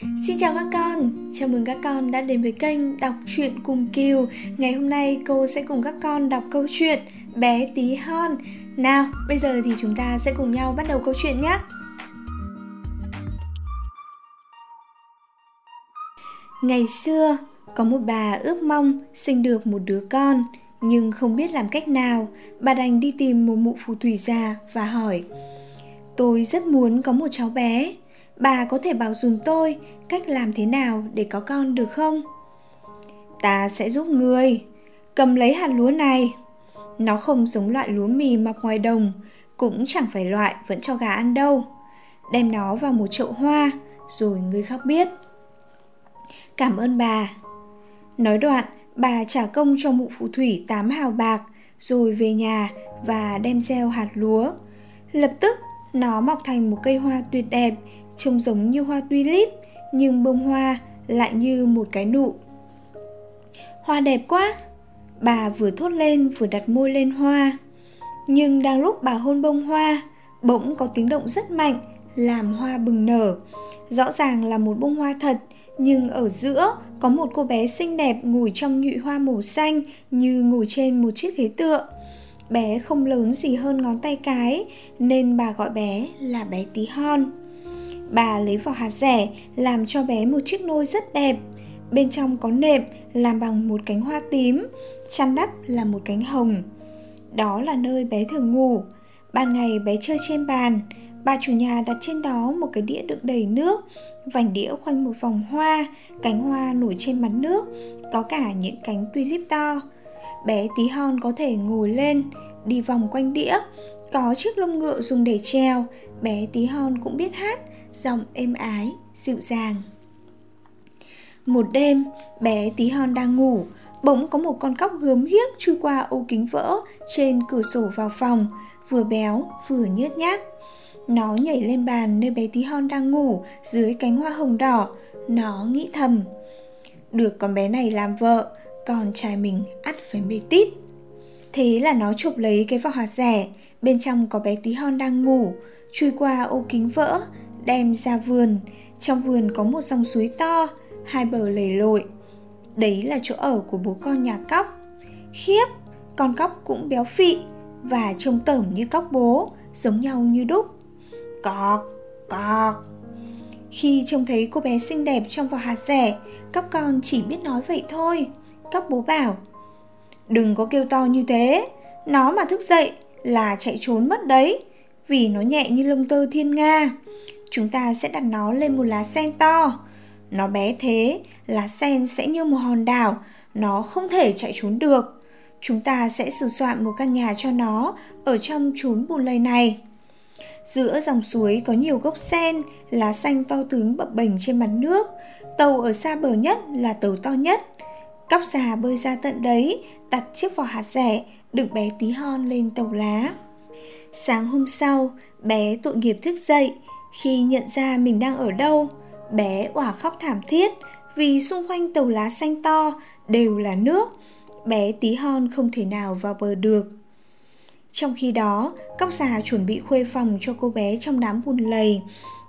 Xin chào các con, chào mừng các con đã đến với kênh Đọc truyện cùng Kiều. Ngày hôm nay cô sẽ cùng các con đọc câu chuyện Bé tí hon. Nào, bây giờ thì chúng ta sẽ cùng nhau bắt đầu câu chuyện nhé. Ngày xưa, có một bà ước mong sinh được một đứa con Nhưng không biết làm cách nào, bà đành đi tìm một mụ phù thủy già và hỏi Tôi rất muốn có một cháu bé bà có thể bảo dùm tôi cách làm thế nào để có con được không? Ta sẽ giúp người cầm lấy hạt lúa này. Nó không giống loại lúa mì mọc ngoài đồng, cũng chẳng phải loại vẫn cho gà ăn đâu. Đem nó vào một chậu hoa, rồi người khác biết. Cảm ơn bà. Nói đoạn, bà trả công cho mụ phù thủy tám hào bạc, rồi về nhà và đem gieo hạt lúa. Lập tức, nó mọc thành một cây hoa tuyệt đẹp trông giống như hoa tulip, nhưng bông hoa lại như một cái nụ. Hoa đẹp quá. Bà vừa thốt lên, vừa đặt môi lên hoa. Nhưng đang lúc bà hôn bông hoa, bỗng có tiếng động rất mạnh, làm hoa bừng nở. Rõ ràng là một bông hoa thật, nhưng ở giữa có một cô bé xinh đẹp ngồi trong nhụy hoa màu xanh như ngồi trên một chiếc ghế tựa. Bé không lớn gì hơn ngón tay cái, nên bà gọi bé là bé tí hon bà lấy vỏ hạt rẻ, làm cho bé một chiếc nôi rất đẹp. Bên trong có nệm, làm bằng một cánh hoa tím, chăn đắp là một cánh hồng. Đó là nơi bé thường ngủ. Ban ngày bé chơi trên bàn. Bà chủ nhà đặt trên đó một cái đĩa đựng đầy nước, vành đĩa khoanh một vòng hoa, cánh hoa nổi trên mặt nước, có cả những cánh tulip to. Bé tí hon có thể ngồi lên, đi vòng quanh đĩa. Có chiếc lông ngựa dùng để treo bé tí hon cũng biết hát giọng êm ái, dịu dàng. Một đêm, bé tí hon đang ngủ, bỗng có một con cóc gớm ghiếc chui qua ô kính vỡ trên cửa sổ vào phòng, vừa béo vừa nhớt nhát. Nó nhảy lên bàn nơi bé tí hon đang ngủ dưới cánh hoa hồng đỏ, nó nghĩ thầm. Được con bé này làm vợ, còn trai mình ắt phải mê tít. Thế là nó chụp lấy cái vỏ hạt rẻ, bên trong có bé tí hon đang ngủ, chui qua ô kính vỡ, đem ra vườn. Trong vườn có một dòng suối to, hai bờ lầy lội. Đấy là chỗ ở của bố con nhà cóc. Khiếp, con cóc cũng béo phị và trông tởm như cóc bố, giống nhau như đúc. Cọc cọc. Khi trông thấy cô bé xinh đẹp trong vỏ hạt rẻ, cóc con chỉ biết nói vậy thôi. Cóc bố bảo, đừng có kêu to như thế. Nó mà thức dậy là chạy trốn mất đấy, vì nó nhẹ như lông tơ thiên nga chúng ta sẽ đặt nó lên một lá sen to. Nó bé thế, lá sen sẽ như một hòn đảo, nó không thể chạy trốn được. Chúng ta sẽ sửa soạn một căn nhà cho nó ở trong chốn bùn lầy này. Giữa dòng suối có nhiều gốc sen, lá xanh to tướng bập bềnh trên mặt nước. Tàu ở xa bờ nhất là tàu to nhất. Cóc già bơi ra tận đấy, đặt chiếc vỏ hạt rẻ, đựng bé tí hon lên tàu lá. Sáng hôm sau, bé tội nghiệp thức dậy, khi nhận ra mình đang ở đâu, bé òa khóc thảm thiết vì xung quanh tàu lá xanh to đều là nước. Bé tí hon không thể nào vào bờ được. Trong khi đó, cóc già chuẩn bị khuê phòng cho cô bé trong đám bùn lầy.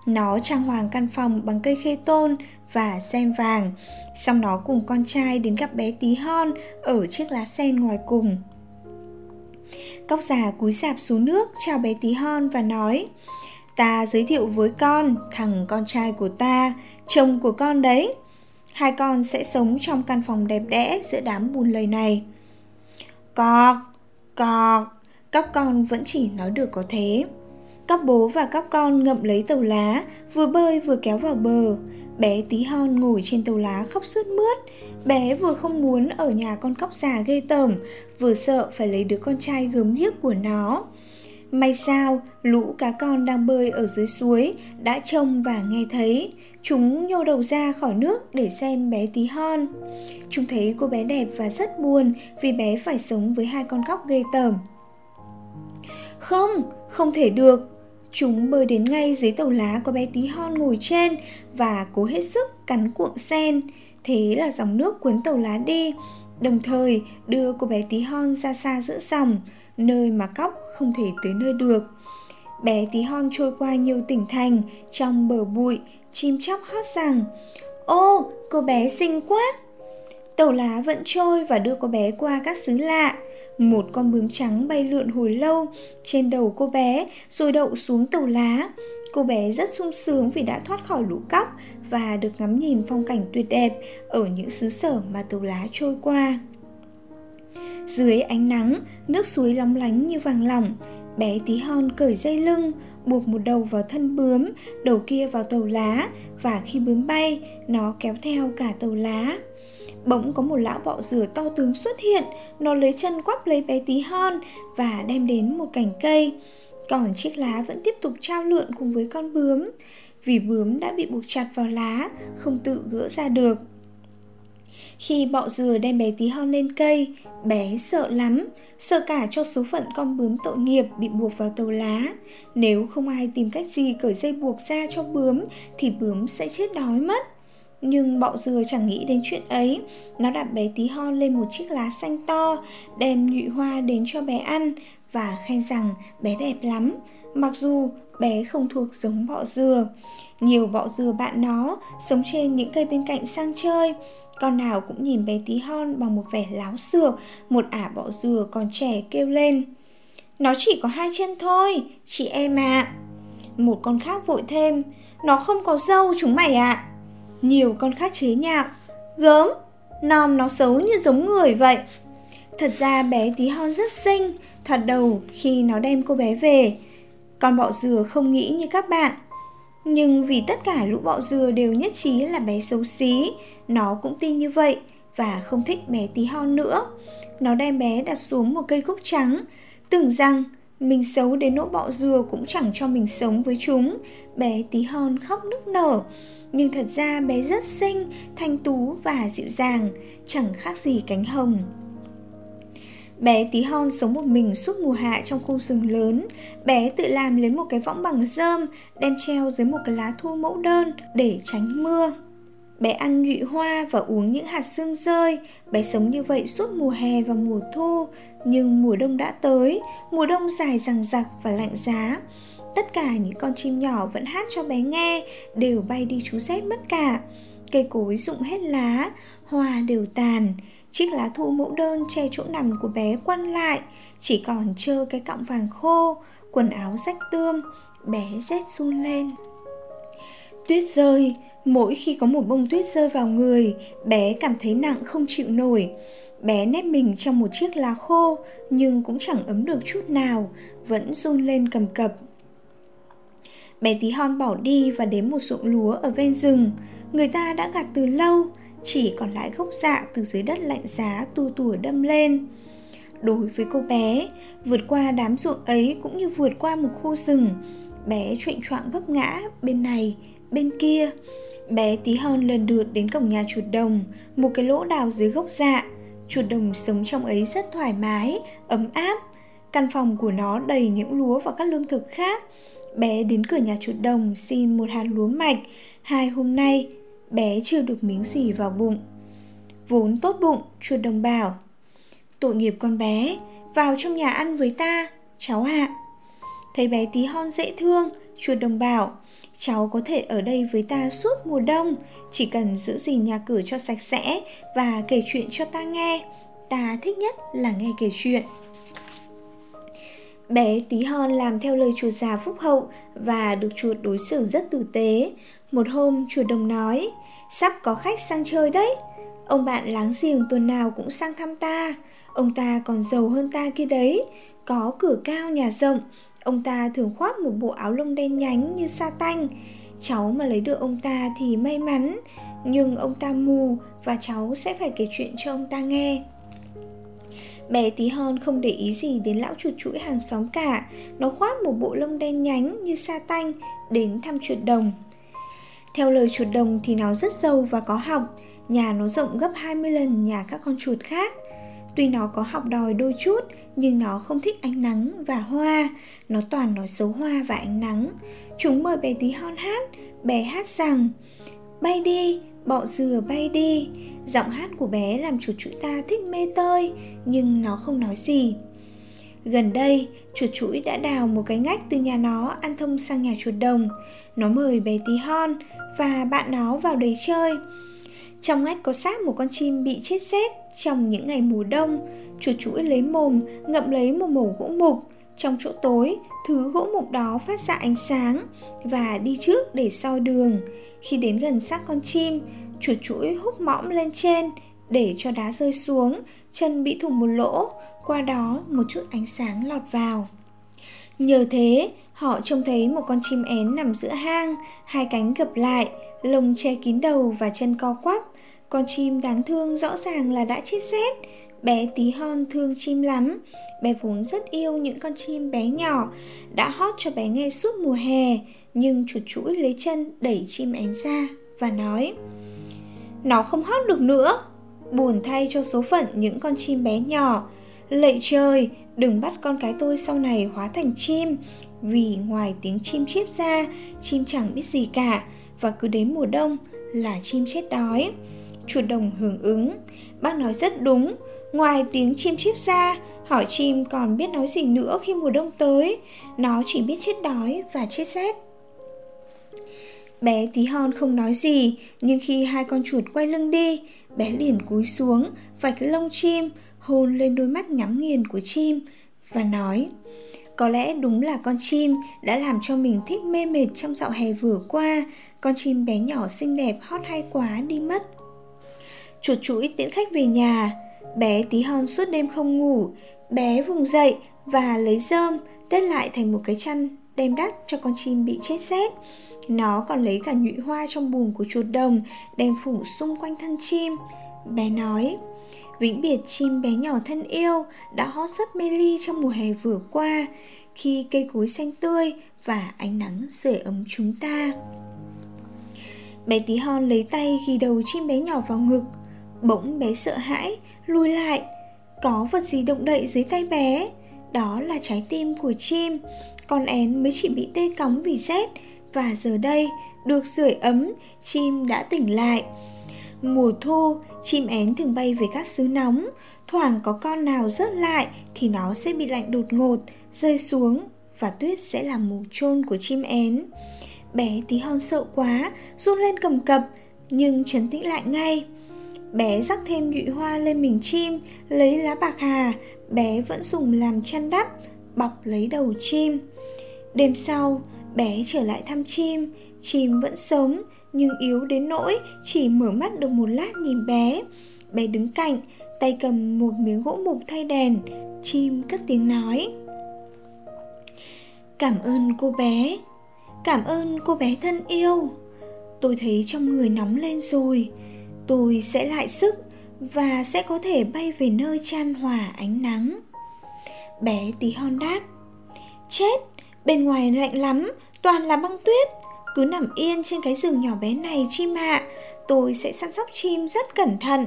Nó trang hoàng căn phòng bằng cây khê tôn và sen vàng. Xong nó cùng con trai đến gặp bé tí hon ở chiếc lá sen ngoài cùng. Cóc già cúi sạp xuống nước chào bé tí hon và nói Ta giới thiệu với con thằng con trai của ta, chồng của con đấy. Hai con sẽ sống trong căn phòng đẹp đẽ giữa đám bùn lầy này. Cọc, cọc, các con vẫn chỉ nói được có thế. Các bố và các con ngậm lấy tàu lá, vừa bơi vừa kéo vào bờ. Bé tí hon ngồi trên tàu lá khóc sướt mướt. Bé vừa không muốn ở nhà con cóc già ghê tởm, vừa sợ phải lấy đứa con trai gớm ghiếc của nó. May sao, lũ cá con đang bơi ở dưới suối đã trông và nghe thấy. Chúng nhô đầu ra khỏi nước để xem bé tí hon. Chúng thấy cô bé đẹp và rất buồn vì bé phải sống với hai con góc ghê tởm. Không, không thể được. Chúng bơi đến ngay dưới tàu lá có bé tí hon ngồi trên và cố hết sức cắn cuộn sen. Thế là dòng nước cuốn tàu lá đi, đồng thời, đưa cô bé tí hon ra xa giữa dòng, nơi mà cóc không thể tới nơi được. bé tí hon trôi qua nhiều tỉnh thành, trong bờ bụi, chim chóc hót rằng, ô, cô bé xinh quá! Tàu lá vẫn trôi và đưa cô bé qua các xứ lạ. Một con bướm trắng bay lượn hồi lâu trên đầu cô bé, rồi đậu xuống tàu lá. Cô bé rất sung sướng vì đã thoát khỏi lũ cóc và được ngắm nhìn phong cảnh tuyệt đẹp ở những xứ sở mà tàu lá trôi qua. Dưới ánh nắng, nước suối long lánh như vàng lỏng, bé tí hon cởi dây lưng, buộc một đầu vào thân bướm, đầu kia vào tàu lá và khi bướm bay, nó kéo theo cả tàu lá. Bỗng có một lão bọ rửa to tướng xuất hiện, nó lấy chân quắp lấy bé tí hon và đem đến một cành cây. Còn chiếc lá vẫn tiếp tục trao lượn cùng với con bướm vì bướm đã bị buộc chặt vào lá, không tự gỡ ra được. Khi bọ dừa đem bé tí hon lên cây, bé sợ lắm, sợ cả cho số phận con bướm tội nghiệp bị buộc vào tàu lá. Nếu không ai tìm cách gì cởi dây buộc ra cho bướm, thì bướm sẽ chết đói mất. Nhưng bọ dừa chẳng nghĩ đến chuyện ấy. Nó đặt bé tí hon lên một chiếc lá xanh to, đem nhụy hoa đến cho bé ăn và khen rằng bé đẹp lắm mặc dù bé không thuộc giống bọ dừa, nhiều bọ dừa bạn nó sống trên những cây bên cạnh sang chơi con nào cũng nhìn bé tí hon bằng một vẻ láo xược, một ả bọ dừa còn trẻ kêu lên nó chỉ có hai chân thôi, chị em ạ à. một con khác vội thêm, nó không có dâu chúng mày ạ à. nhiều con khác chế nhạo, gớm, nom nó xấu như giống người vậy thật ra bé tí hon rất xinh, thoạt đầu khi nó đem cô bé về con bọ dừa không nghĩ như các bạn. Nhưng vì tất cả lũ bọ dừa đều nhất trí là bé xấu xí, nó cũng tin như vậy và không thích bé tí hon nữa. Nó đem bé đặt xuống một cây cúc trắng, tưởng rằng mình xấu đến nỗi bọ dừa cũng chẳng cho mình sống với chúng. Bé tí hon khóc nức nở, nhưng thật ra bé rất xinh, thanh tú và dịu dàng, chẳng khác gì cánh hồng. Bé tí hon sống một mình suốt mùa hạ trong khu rừng lớn. Bé tự làm lấy một cái võng bằng rơm, đem treo dưới một cái lá thu mẫu đơn để tránh mưa. Bé ăn nhụy hoa và uống những hạt sương rơi. Bé sống như vậy suốt mùa hè và mùa thu. Nhưng mùa đông đã tới, mùa đông dài rằng rặc và lạnh giá. Tất cả những con chim nhỏ vẫn hát cho bé nghe, đều bay đi trú rét mất cả. Cây cối rụng hết lá, hoa đều tàn, Chiếc lá thu mẫu đơn che chỗ nằm của bé quăn lại. Chỉ còn trơ cái cọng vàng khô, Quần áo rách tươm, Bé rét run lên. Tuyết rơi, Mỗi khi có một bông tuyết rơi vào người, Bé cảm thấy nặng không chịu nổi. Bé nép mình trong một chiếc lá khô, Nhưng cũng chẳng ấm được chút nào, Vẫn run lên cầm cập. Bé tí hon bỏ đi và đến một ruộng lúa ở ven rừng. Người ta đã gặt từ lâu chỉ còn lại gốc dạ từ dưới đất lạnh giá tu tủa đâm lên. Đối với cô bé, vượt qua đám ruộng ấy cũng như vượt qua một khu rừng, bé trụnh choạng vấp ngã bên này, bên kia. Bé tí hon lần lượt đến cổng nhà chuột đồng, một cái lỗ đào dưới gốc dạ. Chuột đồng sống trong ấy rất thoải mái, ấm áp. Căn phòng của nó đầy những lúa và các lương thực khác. Bé đến cửa nhà chuột đồng xin một hạt lúa mạch. Hai hôm nay bé chưa được miếng gì vào bụng vốn tốt bụng chuột đồng bảo tội nghiệp con bé vào trong nhà ăn với ta cháu ạ à. thấy bé tí hon dễ thương chuột đồng bảo cháu có thể ở đây với ta suốt mùa đông chỉ cần giữ gìn nhà cửa cho sạch sẽ và kể chuyện cho ta nghe ta thích nhất là nghe kể chuyện Bé tí hon làm theo lời chuột già phúc hậu và được chuột đối xử rất tử tế. Một hôm chuột đồng nói, sắp có khách sang chơi đấy. Ông bạn láng giềng tuần nào cũng sang thăm ta. Ông ta còn giàu hơn ta kia đấy. Có cửa cao nhà rộng. Ông ta thường khoác một bộ áo lông đen nhánh như sa tanh. Cháu mà lấy được ông ta thì may mắn. Nhưng ông ta mù và cháu sẽ phải kể chuyện cho ông ta nghe. Bé tí hon không để ý gì đến lão chuột chuỗi hàng xóm cả Nó khoác một bộ lông đen nhánh như sa tanh Đến thăm chuột đồng theo lời chuột đồng thì nó rất giàu và có học. Nhà nó rộng gấp 20 lần nhà các con chuột khác. Tuy nó có học đòi đôi chút Nhưng nó không thích ánh nắng và hoa. Nó toàn nói xấu hoa và ánh nắng. Chúng mời bé tí hon hát Bé hát rằng Bay đi, bọ dừa bay đi. Giọng hát của bé làm chuột chúng ta thích mê tơi Nhưng nó không nói gì. Gần đây, chuột chuỗi đã đào một cái ngách từ nhà nó ăn thông sang nhà chuột đồng. Nó mời bé tí hon và bạn nó vào đấy chơi. Trong ngách có xác một con chim bị chết rét trong những ngày mùa đông. Chuột chuỗi lấy mồm, ngậm lấy một mẩu gỗ mục. Trong chỗ tối, thứ gỗ mục đó phát ra ánh sáng và đi trước để soi đường. Khi đến gần xác con chim, chuột chuỗi hút mõm lên trên để cho đá rơi xuống, chân bị thủng một lỗ, qua đó một chút ánh sáng lọt vào. Nhờ thế, họ trông thấy một con chim én nằm giữa hang, hai cánh gập lại, lông che kín đầu và chân co quắp. Con chim đáng thương rõ ràng là đã chết rét. Bé tí hon thương chim lắm. Bé vốn rất yêu những con chim bé nhỏ, đã hót cho bé nghe suốt mùa hè, nhưng chuột chuỗi lấy chân đẩy chim én ra và nói Nó không hót được nữa. Buồn thay cho số phận những con chim bé nhỏ, Lạy trời, đừng bắt con cái tôi sau này hóa thành chim. Vì ngoài tiếng chim chiếp ra, chim chẳng biết gì cả Và cứ đến mùa đông là chim chết đói. Chuột đồng hưởng ứng Bác nói rất đúng. Ngoài tiếng chim chiếp ra, hỏi chim còn biết nói gì nữa khi mùa đông tới. Nó chỉ biết chết đói và chết rét. Bé tí hon không nói gì, nhưng khi hai con chuột quay lưng đi, bé liền cúi xuống, vạch lông chim, hôn lên đôi mắt nhắm nghiền của chim và nói có lẽ đúng là con chim đã làm cho mình thích mê mệt trong dạo hè vừa qua. Con chim bé nhỏ xinh đẹp hót hay quá đi mất. Chuột chuỗi tiễn khách về nhà. Bé tí hon suốt đêm không ngủ. Bé vùng dậy và lấy rơm tết lại thành một cái chăn đem đắp cho con chim bị chết rét nó còn lấy cả nhụy hoa trong bùn của chuột đồng, đem phủ xung quanh thân chim. Bé nói, vĩnh biệt chim bé nhỏ thân yêu, đã hót rất mê ly trong mùa hè vừa qua. Khi cây cối xanh tươi và ánh nắng sưởi ấm chúng ta. Bé tí hon lấy tay ghi đầu chim bé nhỏ vào ngực. Bỗng bé sợ hãi, lùi lại. Có vật gì động đậy dưới tay bé? Đó là trái tim của chim. Con én mới chỉ bị tê cóng vì rét và giờ đây được sưởi ấm chim đã tỉnh lại Mùa thu, chim én thường bay về các xứ nóng, thoảng có con nào rớt lại thì nó sẽ bị lạnh đột ngột, rơi xuống và tuyết sẽ làm mù chôn của chim én. Bé tí hon sợ quá, run lên cầm cập, nhưng trấn tĩnh lại ngay. Bé rắc thêm nhụy hoa lên mình chim, lấy lá bạc hà, bé vẫn dùng làm chăn đắp, bọc lấy đầu chim. Đêm sau, bé trở lại thăm chim, chim vẫn sống, nhưng yếu đến nỗi chỉ mở mắt được một lát nhìn bé. Bé đứng cạnh tay cầm một miếng gỗ mục thay đèn. Chim cất tiếng nói. Cảm ơn cô bé. Cảm ơn cô bé thân yêu. Tôi thấy trong người nóng lên rồi. Tôi sẽ lại sức và sẽ có thể bay về nơi chan hòa ánh nắng. Bé tí hon đáp. Chết bên ngoài lạnh lắm toàn là băng tuyết. Cứ nằm yên trên cái giường nhỏ bé này, chim ạ. À. tôi sẽ săn sóc chim rất cẩn thận.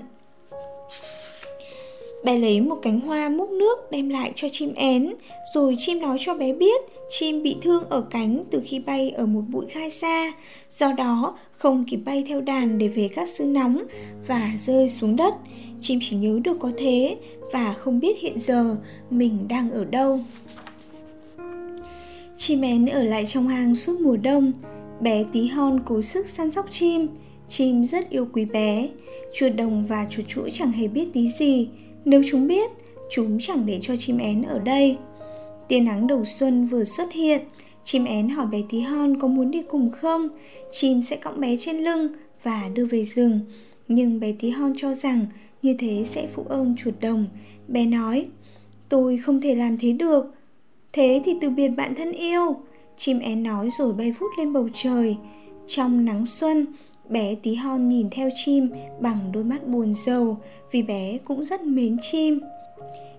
Bé lấy một cánh hoa múc nước đem lại cho chim én. Rồi chim nói cho bé biết chim bị thương ở cánh từ khi bay ở một bụi khai xa. Do đó, không kịp bay theo đàn để về các xứ nóng và rơi xuống đất. Chim chỉ nhớ được có thế và không biết hiện giờ mình đang ở đâu chim én ở lại trong hang suốt mùa đông. Bé tí hon cố sức săn sóc chim. Chim rất yêu quý bé. Chuột đồng và chuột chuỗi chẳng hề biết tí gì. Nếu chúng biết, Chúng chẳng để cho chim én ở đây. Tia nắng đầu xuân vừa xuất hiện. Chim én hỏi bé tí hon có muốn đi cùng không? Chim sẽ cõng bé trên lưng Và đưa về rừng. Nhưng bé tí hon cho rằng Như thế sẽ phụ ơn chuột đồng. Bé nói, Tôi không thể làm thế được. Thế thì từ biệt bạn thân yêu Chim én nói rồi bay vút lên bầu trời Trong nắng xuân Bé tí hon nhìn theo chim bằng đôi mắt buồn rầu vì bé cũng rất mến chim.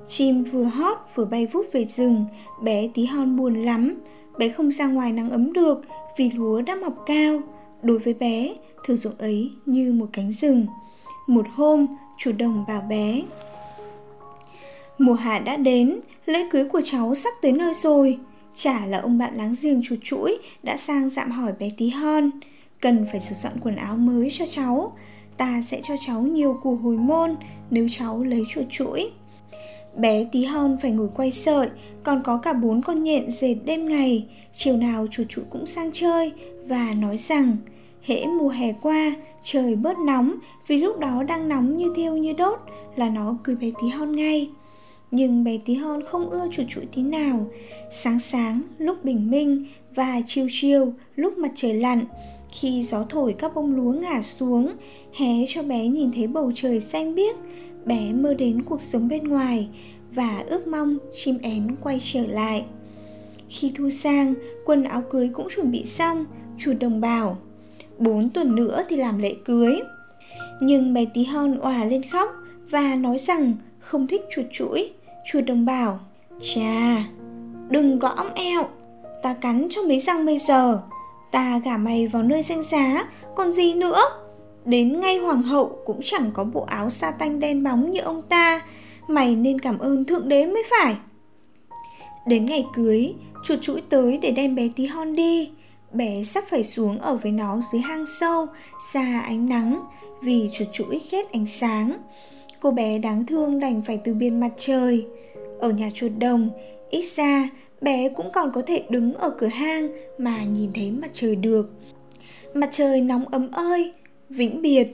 Chim vừa hót vừa bay vút về rừng, bé tí hon buồn lắm. Bé không ra ngoài nắng ấm được vì lúa đã mọc cao. Đối với bé, thử dụng ấy như một cánh rừng. Một hôm, chủ đồng bảo bé. Mùa hạ đã đến, lễ cưới của cháu sắp tới nơi rồi. Chả là ông bạn láng giềng chuột chuỗi đã sang dạm hỏi bé tí hon Cần phải sửa soạn quần áo mới cho cháu Ta sẽ cho cháu nhiều củ hồi môn nếu cháu lấy chuột chuỗi Bé tí hon phải ngồi quay sợi, còn có cả bốn con nhện dệt đêm ngày. Chiều nào chuột chuỗi cũng sang chơi và nói rằng hễ mùa hè qua, trời bớt nóng vì lúc đó đang nóng như thiêu như đốt là nó cười bé tí hon ngay. Nhưng bé tí hon không ưa chuột chuỗi tí nào. Sáng sáng, lúc bình minh và chiều chiều, lúc mặt trời lặn, khi gió thổi các bông lúa ngả xuống, hé cho bé nhìn thấy bầu trời xanh biếc, bé mơ đến cuộc sống bên ngoài và ước mong chim én quay trở lại. Khi thu sang, quần áo cưới cũng chuẩn bị xong, chuột đồng bào bốn tuần nữa thì làm lễ cưới. Nhưng bé tí hon òa lên khóc và nói rằng không thích chuột chuỗi. Chuột đồng bảo, chà, đừng có ong eo, ta cắn cho mấy răng bây giờ, ta gả mày vào nơi danh giá, còn gì nữa? Đến ngay hoàng hậu cũng chẳng có bộ áo sa tanh đen bóng như ông ta, mày nên cảm ơn thượng đế mới phải. Đến ngày cưới, chuột chuỗi tới để đem bé tí hon đi. Bé sắp phải xuống ở với nó dưới hang sâu, xa ánh nắng, vì chuột chuỗi ghét ánh sáng. Cô bé đáng thương đành phải từ biên mặt trời. Ở nhà chuột đồng, ít ra bé cũng còn có thể đứng ở cửa hang mà nhìn thấy mặt trời được. Mặt trời nóng ấm ơi, vĩnh biệt.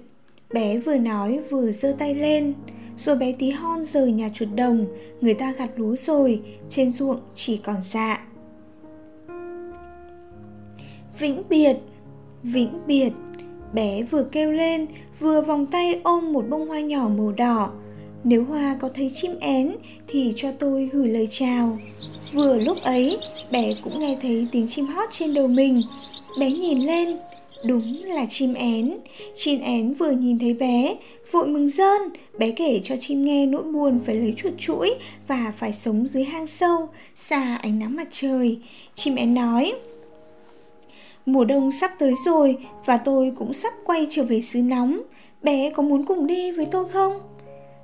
Bé vừa nói vừa giơ tay lên, rồi bé tí hon rời nhà chuột đồng, người ta gặt lúa rồi, trên ruộng chỉ còn dạ. Vĩnh biệt, vĩnh biệt, bé vừa kêu lên, vừa vòng tay ôm một bông hoa nhỏ màu đỏ. Nếu hoa có thấy chim én thì cho tôi gửi lời chào. Vừa lúc ấy, bé cũng nghe thấy tiếng chim hót trên đầu mình. Bé nhìn lên, Đúng là chim én Chim én vừa nhìn thấy bé Vội mừng rơn Bé kể cho chim nghe nỗi buồn phải lấy chuột chuỗi Và phải sống dưới hang sâu Xa ánh nắng mặt trời Chim én nói Mùa đông sắp tới rồi Và tôi cũng sắp quay trở về xứ nóng Bé có muốn cùng đi với tôi không?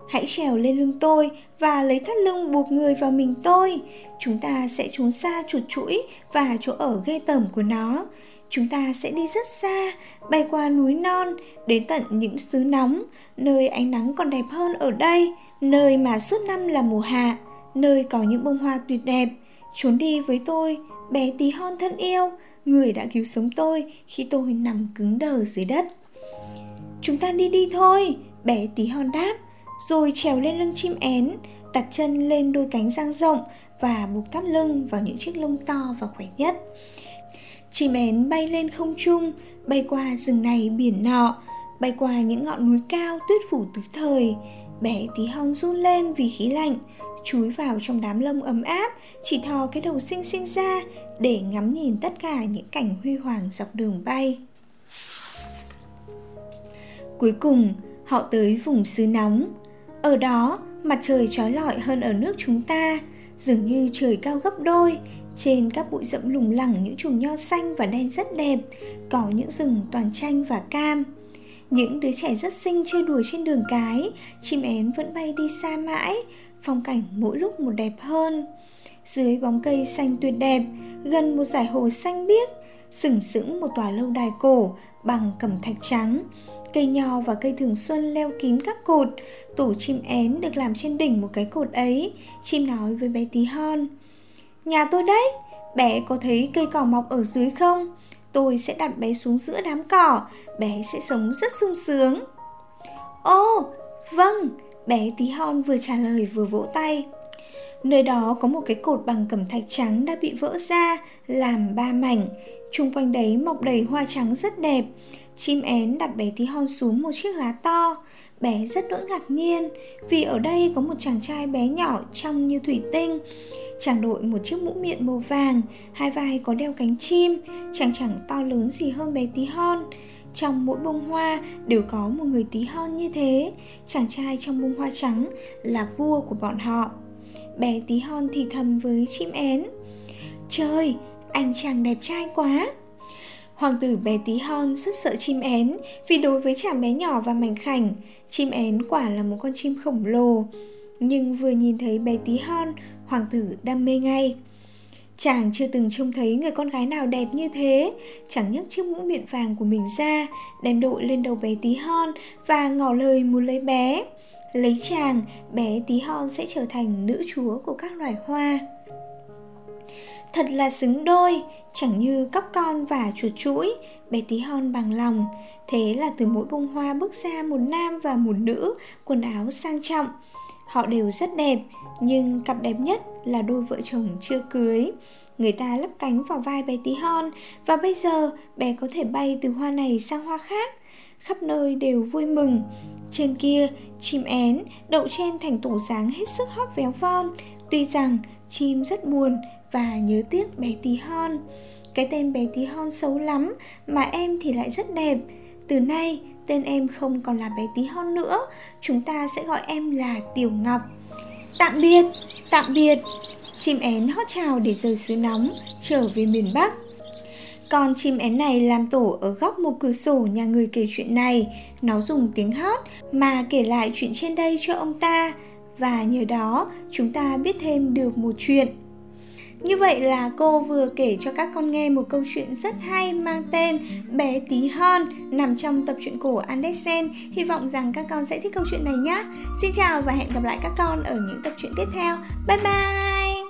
Hãy trèo lên lưng tôi và lấy thắt lưng buộc người vào mình tôi. Chúng ta sẽ trốn xa chuột chuỗi và chỗ ở ghê tởm của nó chúng ta sẽ đi rất xa, bay qua núi non, đến tận những xứ nóng, nơi ánh nắng còn đẹp hơn ở đây, nơi mà suốt năm là mùa hạ, nơi có những bông hoa tuyệt đẹp. Trốn đi với tôi, bé tí hon thân yêu, người đã cứu sống tôi khi tôi nằm cứng đờ dưới đất. Chúng ta đi đi thôi, bé tí hon đáp, rồi trèo lên lưng chim én, đặt chân lên đôi cánh dang rộng và buộc thắt lưng vào những chiếc lông to và khỏe nhất. Chim én bay lên không trung, bay qua rừng này biển nọ, bay qua những ngọn núi cao tuyết phủ tứ thời. Bé tí hon run lên vì khí lạnh, chúi vào trong đám lông ấm áp, chỉ thò cái đầu xinh xinh ra để ngắm nhìn tất cả những cảnh huy hoàng dọc đường bay. Cuối cùng, họ tới vùng xứ nóng. Ở đó, mặt trời trói lọi hơn ở nước chúng ta, dường như trời cao gấp đôi, trên các bụi rậm lủng lẳng những chùm nho xanh và đen rất đẹp, có những rừng toàn chanh và cam. Những đứa trẻ rất xinh chơi đùa trên đường cái, chim én vẫn bay đi xa mãi, phong cảnh mỗi lúc một đẹp hơn. Dưới bóng cây xanh tuyệt đẹp, gần một dải hồ xanh biếc, sừng sững một tòa lâu đài cổ bằng cẩm thạch trắng. Cây nho và cây thường xuân leo kín các cột, tổ chim én được làm trên đỉnh một cái cột ấy, chim nói với bé tí hon. Nhà tôi đấy, bé có thấy cây cỏ mọc ở dưới không? Tôi sẽ đặt bé xuống giữa đám cỏ, bé sẽ sống rất sung sướng. Ô, vâng, bé tí hon vừa trả lời vừa vỗ tay. Nơi đó có một cái cột bằng cẩm thạch trắng đã bị vỡ ra, làm ba mảnh. Trung quanh đấy mọc đầy hoa trắng rất đẹp. Chim én đặt bé tí hon xuống một chiếc lá to. Bé rất đỗi ngạc nhiên vì ở đây có một chàng trai bé nhỏ trong như thủy tinh. Chàng đội một chiếc mũ miệng màu vàng, hai vai có đeo cánh chim, chàng chẳng to lớn gì hơn bé tí hon. Trong mỗi bông hoa đều có một người tí hon như thế, chàng trai trong bông hoa trắng là vua của bọn họ. Bé tí hon thì thầm với chim én. Trời, anh chàng đẹp trai quá! Hoàng tử bé tí hon rất sợ chim én vì đối với chàng bé nhỏ và mảnh khảnh, chim én quả là một con chim khổng lồ. Nhưng vừa nhìn thấy bé tí hon, hoàng tử đam mê ngay. Chàng chưa từng trông thấy người con gái nào đẹp như thế Chàng nhấc chiếc mũ miệng vàng của mình ra Đem đội lên đầu bé tí hon Và ngỏ lời muốn lấy bé lấy chàng, bé tí hon sẽ trở thành nữ chúa của các loài hoa. Thật là xứng đôi, chẳng như cóc con và chuột chuỗi, bé tí hon bằng lòng. Thế là từ mỗi bông hoa bước ra một nam và một nữ, quần áo sang trọng. Họ đều rất đẹp, nhưng cặp đẹp nhất là đôi vợ chồng chưa cưới. Người ta lắp cánh vào vai bé tí hon và bây giờ bé có thể bay từ hoa này sang hoa khác. Khắp nơi đều vui mừng. Trên kia, chim én đậu trên thành tổ dáng hết sức hót véo von. Tuy rằng chim rất buồn và nhớ tiếc bé tí hon. Cái tên bé tí hon xấu lắm mà em thì lại rất đẹp. Từ nay tên em không còn là bé tí hon nữa, chúng ta sẽ gọi em là Tiểu Ngọc. Tạm biệt, tạm biệt. Chim én hót chào để rời xứ nóng, trở về miền Bắc. Con chim én này làm tổ ở góc một cửa sổ nhà người kể chuyện này. Nó dùng tiếng hót mà kể lại chuyện trên đây cho ông ta. Và nhờ đó chúng ta biết thêm được một chuyện. Như vậy là cô vừa kể cho các con nghe một câu chuyện rất hay mang tên Bé Tí Hon, nằm trong tập truyện cổ Andersen. Hy vọng rằng các con sẽ thích câu chuyện này nhé. Xin chào và hẹn gặp lại các con ở những tập truyện tiếp theo. Bye bye!